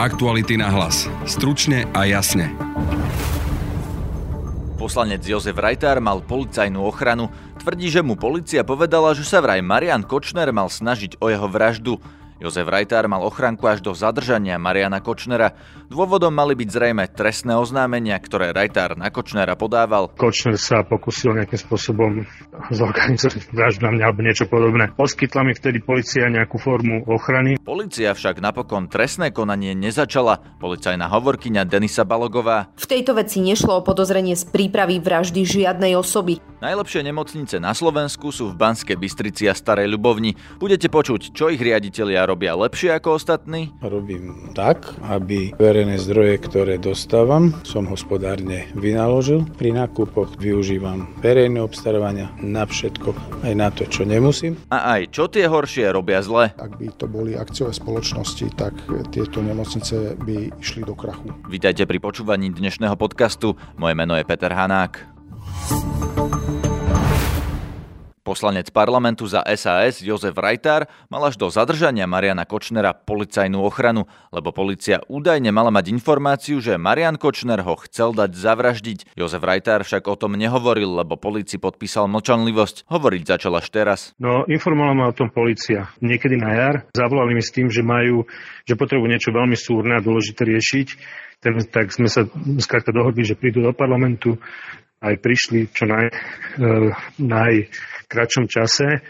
Aktuality na hlas. Stručne a jasne. Poslanec Jozef Rajtár mal policajnú ochranu. Tvrdí, že mu policia povedala, že sa vraj Marian Kočner mal snažiť o jeho vraždu. Jozef Rajtár mal ochranku až do zadržania Mariana Kočnera. Dôvodom mali byť zrejme trestné oznámenia, ktoré Rajtár na Kočnera podával. Kočner sa pokusil nejakým spôsobom zorganizovať vraždu na mňa alebo niečo podobné. Poskytla mi vtedy policia nejakú formu ochrany. Polícia však napokon trestné konanie nezačala. Policajná hovorkyňa Denisa Balogová. V tejto veci nešlo o podozrenie z prípravy vraždy žiadnej osoby. Najlepšie nemocnice na Slovensku sú v Banskej Bystrici a Starej Ľubovni. Budete počuť, čo ich riaditeľia robia lepšie ako ostatní? Robím tak, aby verejné zdroje, ktoré dostávam, som hospodárne vynaložil. Pri nákupoch využívam verejné obstarávania na všetko, aj na to, čo nemusím. A aj čo tie horšie robia zle? Ak by to boli akciové spoločnosti, tak tieto nemocnice by išli do krachu. Vítajte pri počúvaní dnešného podcastu. Moje meno je Peter Hanák. Poslanec parlamentu za SAS Jozef Rajtár mal až do zadržania Mariana Kočnera policajnú ochranu, lebo policia údajne mala mať informáciu, že Marian Kočner ho chcel dať zavraždiť. Jozef Rajtár však o tom nehovoril, lebo policii podpísal mlčanlivosť. Hovoriť začal až teraz. No, informovala ma o tom policia. Niekedy na jar zavolali mi s tým, že majú, že potrebujú niečo veľmi súrne a dôležité riešiť. Ten, tak sme sa skrátka dohodli, že prídu do parlamentu, aj prišli čo naj, e, najkračom čase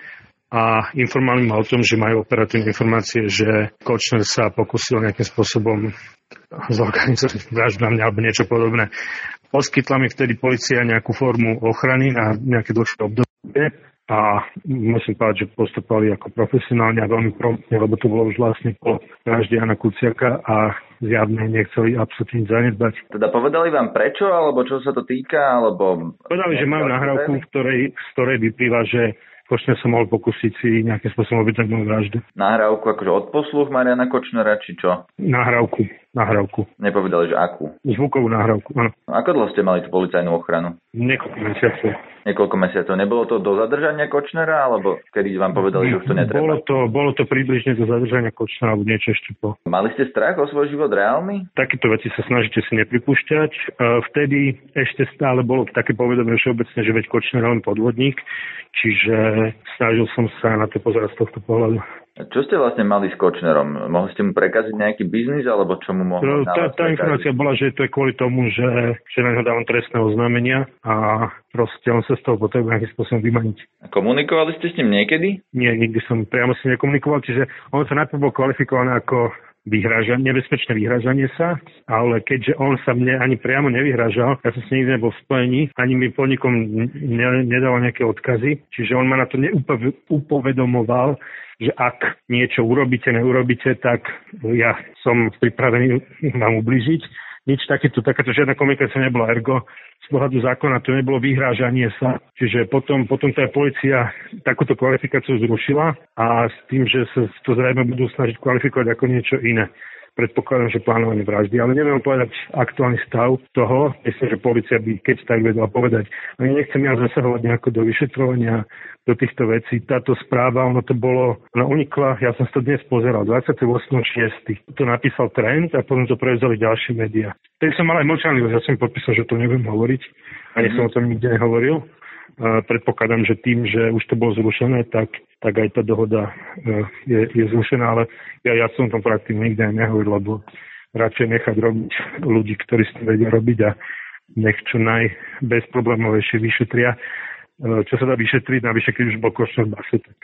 a informovali ma o tom, že majú operatívne informácie, že Kočner sa pokusil nejakým spôsobom zorganizovať vraždu na mňa alebo niečo podobné. Poskytla mi vtedy policia nejakú formu ochrany na nejaké dlhšie obdobie a musím povedať, že postupovali ako profesionálne a veľmi promptne, lebo to bolo už vlastne po vražde Jana Kuciaka a zjavne nechceli absolútne zanedbať. Teda povedali vám prečo, alebo čo sa to týka, alebo... Povedali, že majú nahrávku, v ktorej, z ktorej vyplýva, že Kočner sa mohol pokúsiť si nejakým spôsobom objednať vraždu. Nahrávku akože odposluch Mariana Kočnera, či čo? Nahrávku nahrávku. Nepovedali, že akú? Zvukovú nahrávku, áno. Ako dlho ste mali tú policajnú ochranu? Niekoľko mesiacov. Niekoľko mesiacov. Nebolo to do zadržania Kočnera, alebo kedy vám povedali, že už to netreba? Bolo to, bolo to približne do zadržania Kočnera, alebo niečo ešte po. Mali ste strach o svoj život reálny? Takéto veci sa snažíte si nepripúšťať. E, vtedy ešte stále bolo také povedomé všeobecne, že veď Kočner len podvodník, čiže snažil som sa na to pozerať z tohto pohľadu. Čo ste vlastne mali s Kočnerom? Mohli ste mu prekaziť nejaký biznis, alebo čo mu mohlo no, tá, tá informácia bola, že to je kvôli tomu, že, že na ňo dávam trestné oznámenia a proste on sa z toho potrebuje nejakým spôsobom vymaniť. A komunikovali ste s ním niekedy? Nie, nikdy som priamo si nekomunikoval, čiže on sa najprv bol kvalifikovaný ako vyhrážanie, nebezpečné vyhrážanie sa, ale keďže on sa mne ani priamo nevyhrážal, ja som s ním nebol v spojení, ani mi po nikom ne, nedal nejaké odkazy, čiže on ma na to neupovedomoval, že ak niečo urobíte, neurobíte, tak ja som pripravený vám ubližiť. Nič takéto, takáto žiadna komunikácia nebola ergo. Z pohľadu zákona to nebolo vyhrážanie sa. Čiže potom, potom tá policia takúto kvalifikáciu zrušila a s tým, že sa to zrejme budú snažiť kvalifikovať ako niečo iné predpokladám, že plánovanie vraždy, ale neviem povedať aktuálny stav toho. Myslím, že policia by keď tak vedela povedať. Ani nechcem ja zasahovať nejako do vyšetrovania, do týchto vecí. Táto správa, ono to bolo, ona unikla, ja som to dnes pozeral, 28.6. To napísal Trend a potom to prevzali ďalšie médiá. Teď som mal aj mlčanlivosť, ja som podpísal, že to nebudem hovoriť, ani mm-hmm. som o tom nikde nehovoril predpokladám, že tým, že už to bolo zrušené, tak, tak aj tá dohoda e, je, je zrušená, ale ja, ja som tom praktívne nikdy aj nehovoril, lebo radšej nechať robiť ľudí, ktorí s tým vedia robiť a nech čo najbezproblémovejšie vyšetria. E, čo sa dá vyšetriť, navyše keď už bol košťor v base, tak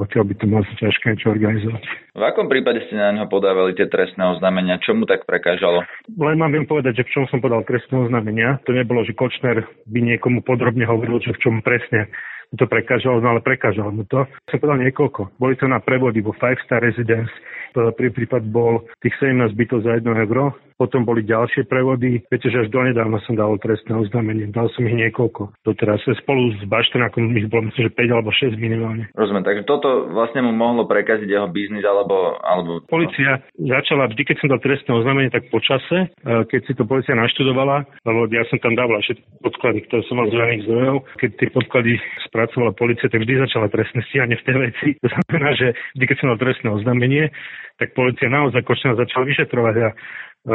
Odtiaľ by to malo sa ťažké niečo organizovať. V akom prípade ste na neho podávali tie trestné oznámenia? Čo mu tak prekážalo? Len mám viem povedať, že v čom som podal trestné oznámenia. To nebolo, že Kočner by niekomu podrobne hovoril, že v čom presne to prekážalo, no ale prekážalo mu to. Som podal niekoľko. Boli to na prevody vo Five Star Residence. Prvý prípad bol tých 17 bytov za 1 euro. potom boli ďalšie prevody. Viete, že až donedávno som dal trestné oznámenie. Dal som ich niekoľko. Doteraz spolu s Baštenákom ich bolo myslím, že 5 alebo 6 minimálne. Rozumiem, takže toto vlastne mu mohlo prekaziť jeho biznis alebo... alebo... Policia začala vždy, keď som dal trestné oznámenie, tak po čase, e, keď si to policia naštudovala, lebo ja som tam dával všetky podklady, ktoré som mal z verejných zdrojov, keď tie podklady spracovala policia, tak vždy začala trestné stíhanie v tej veci. To znamená, že vždy, keď som dal trestné oznámenie, tak policia naozaj kočná začala vyšetrovať a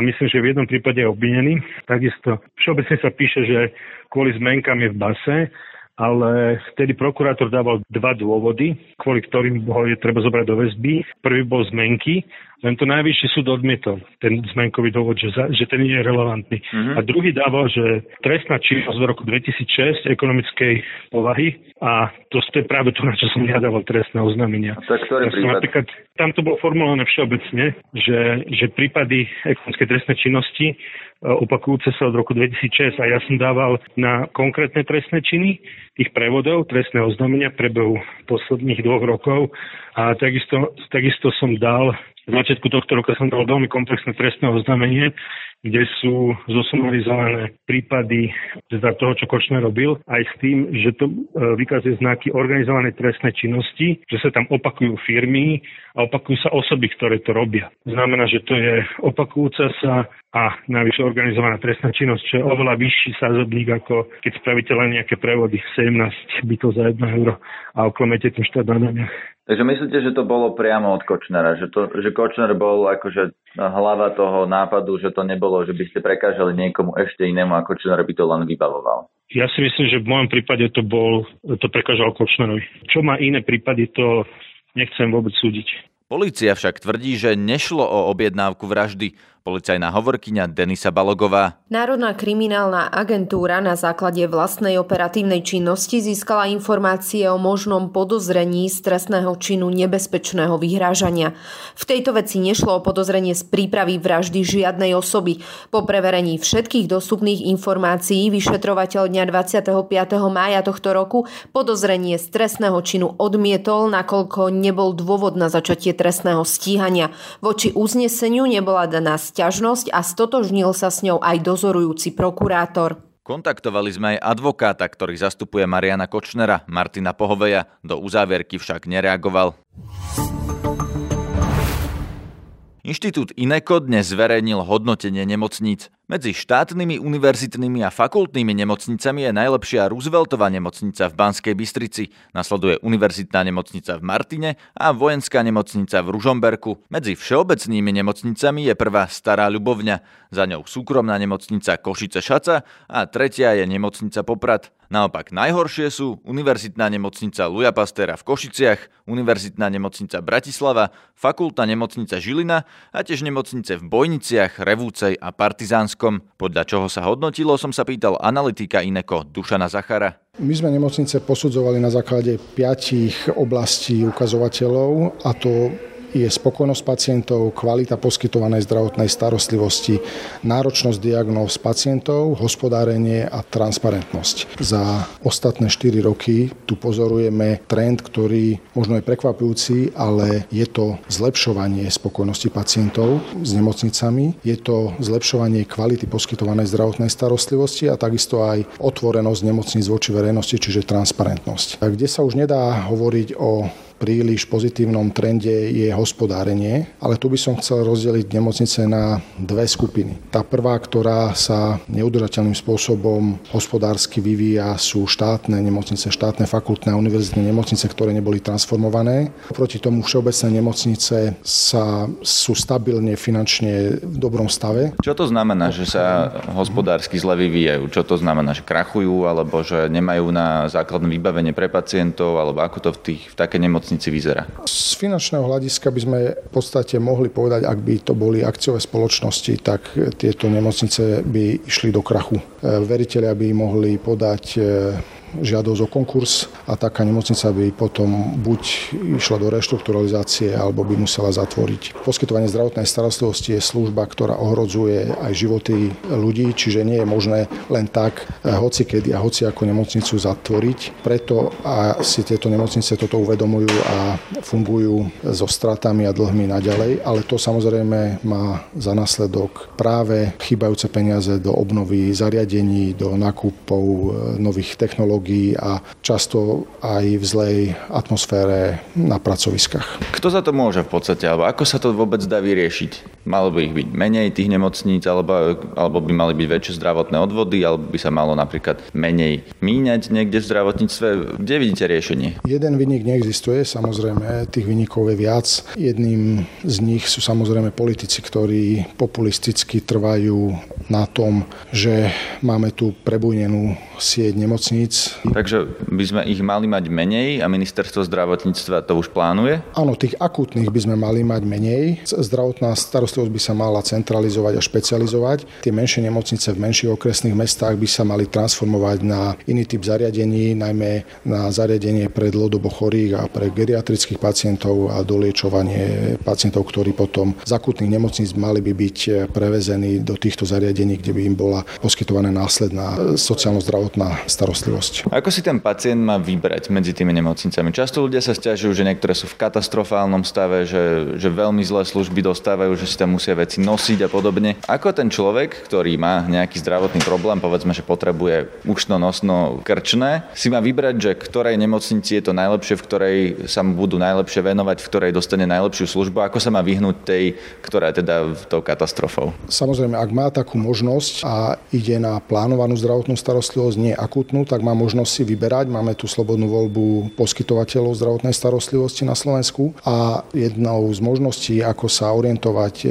myslím, že v jednom prípade je obvinený. Takisto všeobecne sa píše, že kvôli zmenkám je v base, ale vtedy prokurátor dával dva dôvody, kvôli ktorým ho je treba zobrať do väzby. Prvý bol zmenky, len to najvyšší súd odmietol, ten zmenkový dôvod, že, za, že ten je relevantný. Mm-hmm. A druhý dával, že trestná činnosť v roku 2006 ekonomickej povahy a to je práve to, na čo som ja dával trestné oznámenia. Ktorý ja prípad? Napríklad, tam to bolo formulované všeobecne, že, že prípady ekonomickej trestnej činnosti e, opakujúce sa od roku 2006 a ja som dával na konkrétne trestné činy tých prevodov, trestné oznámenia prebehu posledných dvoch rokov a takisto, takisto som dal v začiatku tohto roka som dal veľmi komplexné trestné oznámenie, kde sú zosumarizované prípady za toho, čo Kočner robil, aj s tým, že to e, vykazuje znaky organizovanej trestnej činnosti, že sa tam opakujú firmy a opakujú sa osoby, ktoré to robia. Znamená, že to je opakujúca sa a najvyššie organizovaná trestná činnosť, čo je oveľa vyšší sázobník, ako keď spravíte len nejaké prevody 17 bytov za 1 euro a oklamete tým štát na Takže myslíte, že to bolo priamo od Kočnera, že, to, že Kočner bol akože hlava toho nápadu, že to nebolo, že by ste prekážali niekomu ešte inému a Kočner by to len vybavoval? Ja si myslím, že v môjom prípade to bol, to prekážal Kočnerovi. Čo má iné prípady, to nechcem vôbec súdiť. Polícia však tvrdí, že nešlo o objednávku vraždy, Policajná hovorkyňa Denisa Balogová. Národná kriminálna agentúra na základe vlastnej operatívnej činnosti získala informácie o možnom podozrení z trestného činu nebezpečného vyhrážania. V tejto veci nešlo o podozrenie z prípravy vraždy žiadnej osoby. Po preverení všetkých dostupných informácií vyšetrovateľ dňa 25. mája tohto roku podozrenie z trestného činu odmietol, nakoľko nebol dôvod na začatie trestného stíhania. Voči uzneseniu nebola daná sťažnosť a stotožnil sa s ňou aj dozorujúci prokurátor. Kontaktovali sme aj advokáta, ktorý zastupuje Mariana Kočnera, Martina Pohoveja. Do uzávierky však nereagoval. Inštitút INECO dnes zverejnil hodnotenie nemocníc. Medzi štátnymi, univerzitnými a fakultnými nemocnicami je najlepšia Rooseveltová nemocnica v Banskej Bystrici. Nasleduje Univerzitná nemocnica v Martine a Vojenská nemocnica v Ružomberku. Medzi všeobecnými nemocnicami je prvá Stará Ľubovňa, za ňou súkromná nemocnica Košice Šaca a tretia je nemocnica Poprad. Naopak najhoršie sú Univerzitná nemocnica Luja Pastera v Košiciach, Univerzitná nemocnica Bratislava, Fakultná nemocnica Žilina a tiež nemocnice v Bojniciach, Revúcej a Partizánskom. Podľa čoho sa hodnotilo, som sa pýtal analytika Ineko Dušana Zachara. My sme nemocnice posudzovali na základe piatich oblastí ukazovateľov a to je spokojnosť pacientov, kvalita poskytovanej zdravotnej starostlivosti, náročnosť diagnóz pacientov, hospodárenie a transparentnosť. Za ostatné 4 roky tu pozorujeme trend, ktorý možno je prekvapujúci, ale je to zlepšovanie spokojnosti pacientov s nemocnicami, je to zlepšovanie kvality poskytovanej zdravotnej starostlivosti a takisto aj otvorenosť nemocníc voči verejnosti, čiže transparentnosť. Kde sa už nedá hovoriť o príliš pozitívnom trende je hospodárenie, ale tu by som chcel rozdeliť nemocnice na dve skupiny. Tá prvá, ktorá sa neudržateľným spôsobom hospodársky vyvíja, sú štátne nemocnice, štátne fakultné a univerzitné nemocnice, ktoré neboli transformované. Proti tomu všeobecné nemocnice sa, sú stabilne finančne v dobrom stave. Čo to znamená, že sa hospodársky zle vyvíjajú? Čo to znamená, že krachujú alebo že nemajú na základné vybavenie pre pacientov alebo ako to v, tých, v také nemocnici nemocnici vyzerá? Z finančného hľadiska by sme v podstate mohli povedať, ak by to boli akciové spoločnosti, tak tieto nemocnice by išli do krachu. E, veriteľia by mohli podať e, žiadosť o konkurs a taká nemocnica by potom buď išla do reštrukturalizácie alebo by musela zatvoriť. Poskytovanie zdravotnej starostlivosti je služba, ktorá ohrodzuje aj životy ľudí, čiže nie je možné len tak eh, hoci kedy a hoci ako nemocnicu zatvoriť. Preto a si tieto nemocnice toto uvedomujú a fungujú so stratami a dlhmi naďalej, ale to samozrejme má za následok práve chýbajúce peniaze do obnovy zariadení, do nákupov eh, nových technológií a často aj v zlej atmosfére na pracoviskách. Kto za to môže v podstate, alebo ako sa to vôbec dá vyriešiť? Malo by ich byť menej tých nemocníc, alebo, alebo by mali byť väčšie zdravotné odvody, alebo by sa malo napríklad menej míňať niekde v zdravotníctve. Kde vidíte riešenie? Jeden vynik neexistuje, samozrejme, tých vynikov je viac. Jedným z nich sú samozrejme politici, ktorí populisticky trvajú na tom, že máme tu prebujnenú sieť nemocníc. Takže by sme ich mali mať menej a ministerstvo zdravotníctva to už plánuje? Áno, tých akútnych by sme mali mať menej. Zdravotná starostlivosť by sa mala centralizovať a špecializovať. Tie menšie nemocnice v menších okresných mestách by sa mali transformovať na iný typ zariadení, najmä na zariadenie pre dlhodobo chorých a pre geriatrických pacientov a doliečovanie pacientov, ktorí potom z akútnych nemocníc mali by byť prevezení do týchto zariadení, kde by im bola poskytovaná následná sociálno-zdravotná starostlivosť. Ako si ten pacient má vybrať medzi tými nemocnicami? Často ľudia sa stiažujú, že niektoré sú v katastrofálnom stave, že, že veľmi zlé služby dostávajú, že si tam musia veci nosiť a podobne. Ako ten človek, ktorý má nejaký zdravotný problém, povedzme, že potrebuje ušno, nosno, krčné, si má vybrať, že ktorej nemocnici je to najlepšie, v ktorej sa mu budú najlepšie venovať, v ktorej dostane najlepšiu službu, ako sa má vyhnúť tej, ktorá je teda tou katastrofou. Samozrejme, ak má takú možnosť a ide na plánovanú zdravotnú starostlivosť, nie akutnú, tak má možnosť si vyberať. Máme tu slobodnú voľbu poskytovateľov zdravotnej starostlivosti na Slovensku a jednou z možností, ako sa orientovať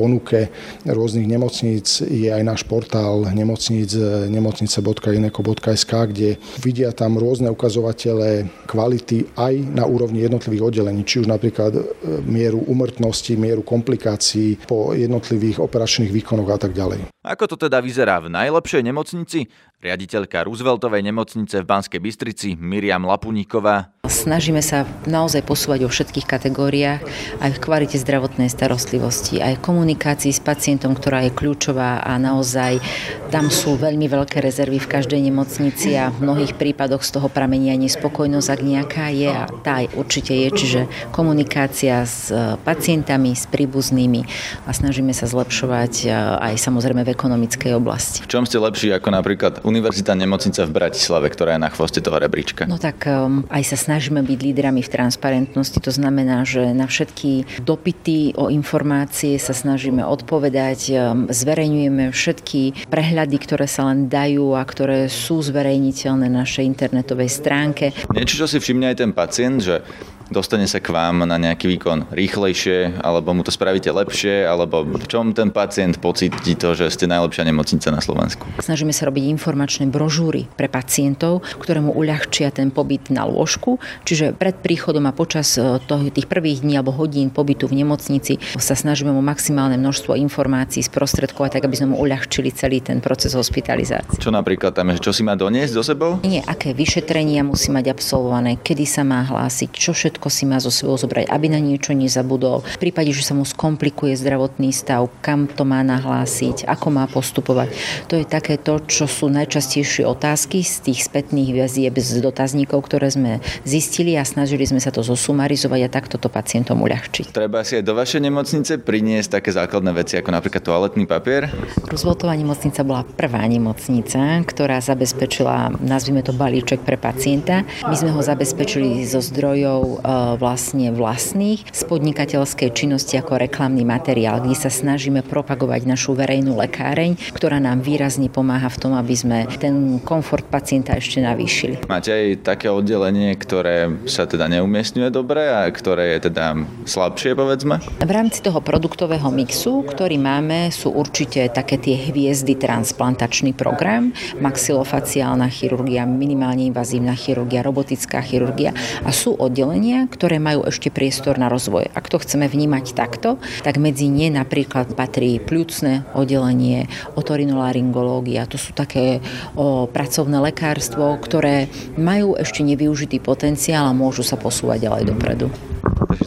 ponuke rôznych nemocníc je aj náš portál nemocníc nemocnice.ineko.sk, kde vidia tam rôzne ukazovatele kvality aj na úrovni jednotlivých oddelení, či už napríklad e, mieru umrtnosti, mieru komplikácií po jednotlivých operačných výkonoch a tak ďalej. Ako to teda vyzerá v najlepšej nemocnici? Riaditeľka Rooseveltovej nemocnice v Banskej Bystrici Miriam Lapuníková. Snažíme sa naozaj posúvať vo všetkých kategóriách, aj v kvalite zdravotnej starostlivosti, aj v komunikácii s pacientom, ktorá je kľúčová a naozaj tam sú veľmi veľké rezervy v každej nemocnici a v mnohých prípadoch z toho pramenia nespokojnosť, ak nejaká je a tá aj určite je, čiže komunikácia s e, pacientami, s príbuznými a snažíme sa zlepšovať e, aj samozrejme v ekonomickej oblasti. V čom ste lepší ako napríklad Univerzita nemocnica v Bratislave, ktorá je na chvoste toho rebríčka? No tak um, aj sa snažíme byť lídrami v transparentnosti. To znamená, že na všetky dopity o informácie sa snažíme odpovedať, zverejňujeme všetky prehľady, ktoré sa len dajú a ktoré sú zverejniteľné na našej internetovej stránke. Niečo, čo si všimne aj ten pacient, že dostane sa k vám na nejaký výkon rýchlejšie, alebo mu to spravíte lepšie, alebo v čom ten pacient pocíti to, že ste najlepšia nemocnica na Slovensku? Snažíme sa robiť informačné brožúry pre pacientov, ktoré mu uľahčia ten pobyt na lôžku, čiže pred príchodom a počas e, tých prvých dní alebo hodín pobytu v nemocnici sa snažíme mu maximálne množstvo informácií sprostredkovať, tak aby sme mu uľahčili celý ten proces hospitalizácie. Čo napríklad tam je, čo si má doniesť do sebou? Nie, aké vyšetrenia musí mať absolvované, kedy sa má hlásiť, čo všetko všetko si má zo sebou zobrať, aby na niečo nezabudol. V prípade, že sa mu skomplikuje zdravotný stav, kam to má nahlásiť, ako má postupovať. To je také to, čo sú najčastejšie otázky z tých spätných väzieb z dotazníkov, ktoré sme zistili a snažili sme sa to zosumarizovať a takto to pacientom uľahčiť. Treba si aj do vašej nemocnice priniesť také základné veci ako napríklad toaletný papier? Rooseveltová nemocnica bola prvá nemocnica, ktorá zabezpečila, nazvime to balíček pre pacienta. My sme ho zabezpečili zo zdrojov vlastne vlastných z podnikateľskej činnosti ako reklamný materiál, kde sa snažíme propagovať našu verejnú lekáreň, ktorá nám výrazne pomáha v tom, aby sme ten komfort pacienta ešte navýšili. Máte aj také oddelenie, ktoré sa teda neumiestňuje dobre a ktoré je teda slabšie, povedzme? V rámci toho produktového mixu, ktorý máme, sú určite také tie hviezdy transplantačný program, maxilofaciálna chirurgia, minimálne invazívna chirurgia, robotická chirurgia a sú oddelenia, oddelenia, ktoré majú ešte priestor na rozvoj. Ak to chceme vnímať takto, tak medzi ne napríklad patrí pľucné oddelenie, otorinolaryngológia, to sú také o, pracovné lekárstvo, ktoré majú ešte nevyužitý potenciál a môžu sa posúvať ďalej dopredu.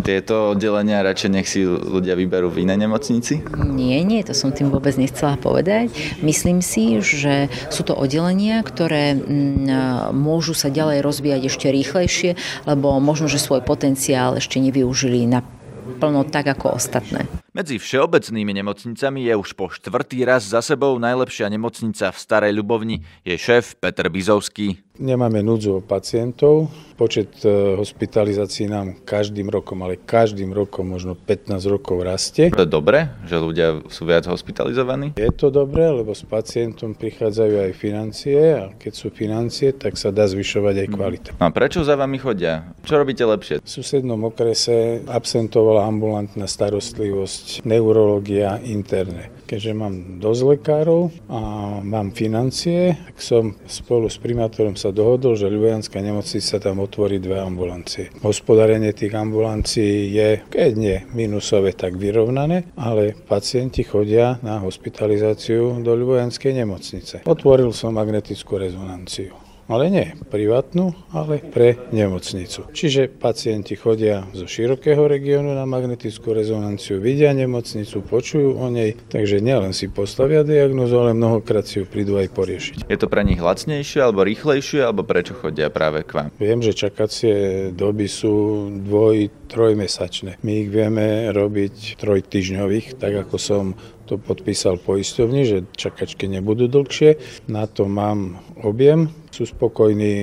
Tieto oddelenia radšej nech si ľudia vyberú v inej nemocnici? Nie, nie, to som tým vôbec nechcela povedať. Myslím si, že sú to oddelenia, ktoré mm, môžu sa ďalej rozvíjať ešte rýchlejšie, lebo možno, že svoj potenciál ešte nevyužili na plno tak ako ostatné. Medzi všeobecnými nemocnicami je už po štvrtý raz za sebou najlepšia nemocnica v Starej Ľubovni. Je šéf Peter Bizovský. Nemáme núdzu o pacientov. Počet e, hospitalizácií nám každým rokom, ale každým rokom možno 15 rokov rastie. To je dobré, že ľudia sú viac hospitalizovaní? Je to dobré, lebo s pacientom prichádzajú aj financie a keď sú financie, tak sa dá zvyšovať aj kvalita. No a prečo za vami chodia? Čo robíte lepšie? V susednom okrese absentovala ambulantná starostlivosť, neurológia interné keďže mám dosť lekárov a mám financie, tak som spolu s primátorom sa dohodol, že Ľubianská nemocnica tam otvorí dve ambulancie. Hospodárenie tých ambulancií je, keď nie minusové, tak vyrovnané, ale pacienti chodia na hospitalizáciu do Ľubianskej nemocnice. Otvoril som magnetickú rezonanciu ale nie privátnu, ale pre nemocnicu. Čiže pacienti chodia zo širokého regiónu na magnetickú rezonanciu, vidia nemocnicu, počujú o nej, takže nielen si postavia diagnozu, ale mnohokrát si ju prídu aj poriešiť. Je to pre nich lacnejšie alebo rýchlejšie, alebo prečo chodia práve k vám? Viem, že čakacie doby sú dvoj, trojmesačné. My ich vieme robiť trojtyžňových, tak ako som to podpísal poisťovni, že čakačky nebudú dlhšie. Na to mám objem. Sú spokojní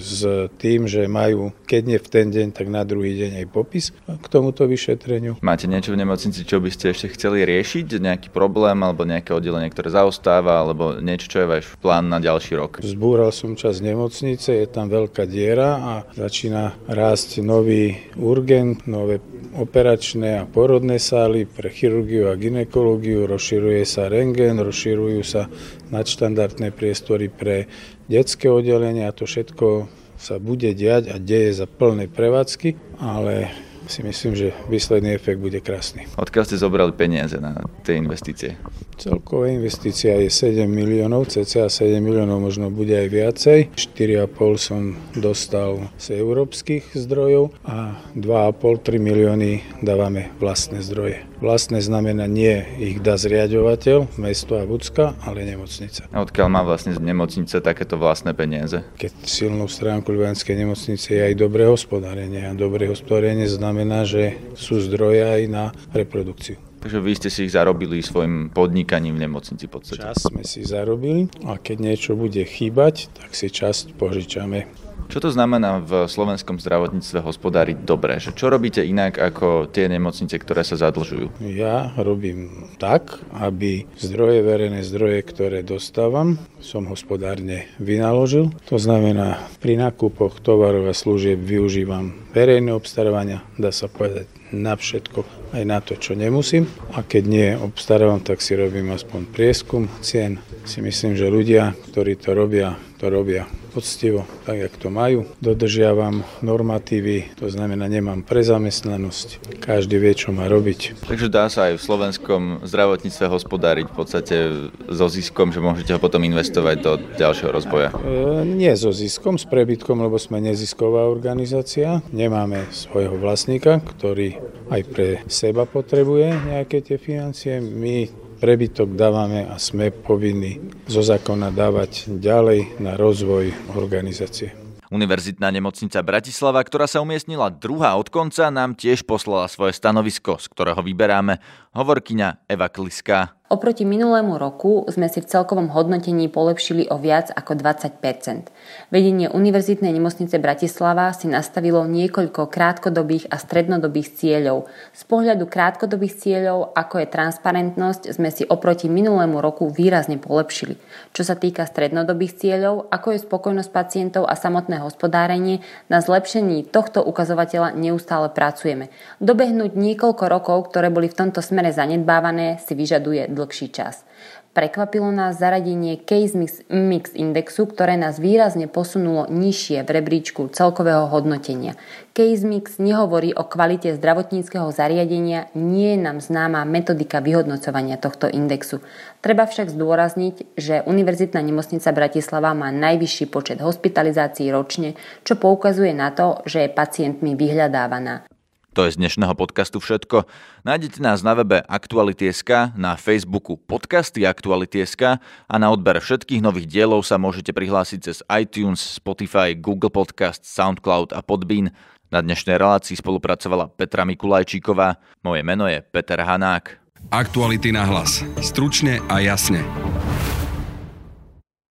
s tým, že majú, keď nie v ten deň, tak na druhý deň aj popis k tomuto vyšetreniu. Máte niečo v nemocnici, čo by ste ešte chceli riešiť? Nejaký problém alebo nejaké oddelenie, ktoré zaostáva, alebo niečo, čo je váš plán na ďalší rok? Zbúral som čas nemocnice, je tam veľká diera a začína rásť nový urgent, nové operačné a porodné sály pre chirurgiu a ginekológiu, rozširuje sa rengen, rozširujú sa nadštandardné priestory pre detské oddelenie a to všetko sa bude diať a deje za plnej prevádzky, ale si myslím, že výsledný efekt bude krásny. Odkiaľ ste zobrali peniaze na tie investície? Celková investícia je 7 miliónov, cca 7 miliónov možno bude aj viacej. 4,5 som dostal z európskych zdrojov a 2,5-3 milióny dávame vlastné zdroje. Vlastné znamená nie ich dá zriadovateľ, mesto a Vúcka, ale nemocnica. A odkiaľ má vlastne nemocnica takéto vlastné peniaze? Keď silnou stránku Ľubianskej nemocnice je aj dobré hospodárenie. A dobré hospodárenie znamená, že sú zdroje aj na reprodukciu. Takže vy ste si ich zarobili svojim podnikaním v nemocnici v podstate. Čas sme si zarobili a keď niečo bude chýbať, tak si časť požičame. Čo to znamená v slovenskom zdravotníctve hospodáriť dobre? Že čo robíte inak ako tie nemocnice, ktoré sa zadlžujú? Ja robím tak, aby zdroje, verejné zdroje, ktoré dostávam, som hospodárne vynaložil. To znamená, pri nákupoch tovarov a služieb využívam verejné obstarávania, dá sa povedať na všetko, aj na to, čo nemusím. A keď nie obstarávam, tak si robím aspoň prieskum cien. Si myslím, že ľudia, ktorí to robia, to robia poctivo, tak jak to majú. Dodržiavam normatívy, to znamená, nemám prezamestnanosť. Každý vie, čo má robiť. Takže dá sa aj v slovenskom zdravotníctve hospodáriť v podstate so ziskom, že môžete ho potom investovať do ďalšieho rozvoja? E, nie so ziskom, s prebytkom, lebo sme nezisková organizácia. Nemáme svojho vlastníka, ktorý aj pre seba potrebuje nejaké tie financie. My prebytok dávame a sme povinní zo zákona dávať ďalej na rozvoj organizácie. Univerzitná nemocnica Bratislava, ktorá sa umiestnila druhá od konca, nám tiež poslala svoje stanovisko, z ktorého vyberáme hovorkyňa Eva Kliská. Oproti minulému roku sme si v celkovom hodnotení polepšili o viac ako 20% Vedenie Univerzitnej nemocnice Bratislava si nastavilo niekoľko krátkodobých a strednodobých cieľov. Z pohľadu krátkodobých cieľov, ako je transparentnosť, sme si oproti minulému roku výrazne polepšili. Čo sa týka strednodobých cieľov, ako je spokojnosť pacientov a samotné hospodárenie, na zlepšení tohto ukazovateľa neustále pracujeme. Dobehnúť niekoľko rokov, ktoré boli v tomto smere zanedbávané, si vyžaduje dlhší čas. Prekvapilo nás zaradenie Case Mix, Mix Indexu, ktoré nás výrazne posunulo nižšie v rebríčku celkového hodnotenia. Case Mix nehovorí o kvalite zdravotníckého zariadenia, nie je nám známa metodika vyhodnocovania tohto indexu. Treba však zdôrazniť, že Univerzitná nemocnica Bratislava má najvyšší počet hospitalizácií ročne, čo poukazuje na to, že je pacientmi vyhľadávaná. To je z dnešného podcastu všetko. Nájdete nás na webe Aktuality.sk, na Facebooku podcasty Aktuality.sk a na odber všetkých nových dielov sa môžete prihlásiť cez iTunes, Spotify, Google Podcast, Soundcloud a Podbean. Na dnešnej relácii spolupracovala Petra Mikulajčíková. Moje meno je Peter Hanák. Aktuality na hlas. Stručne a jasne.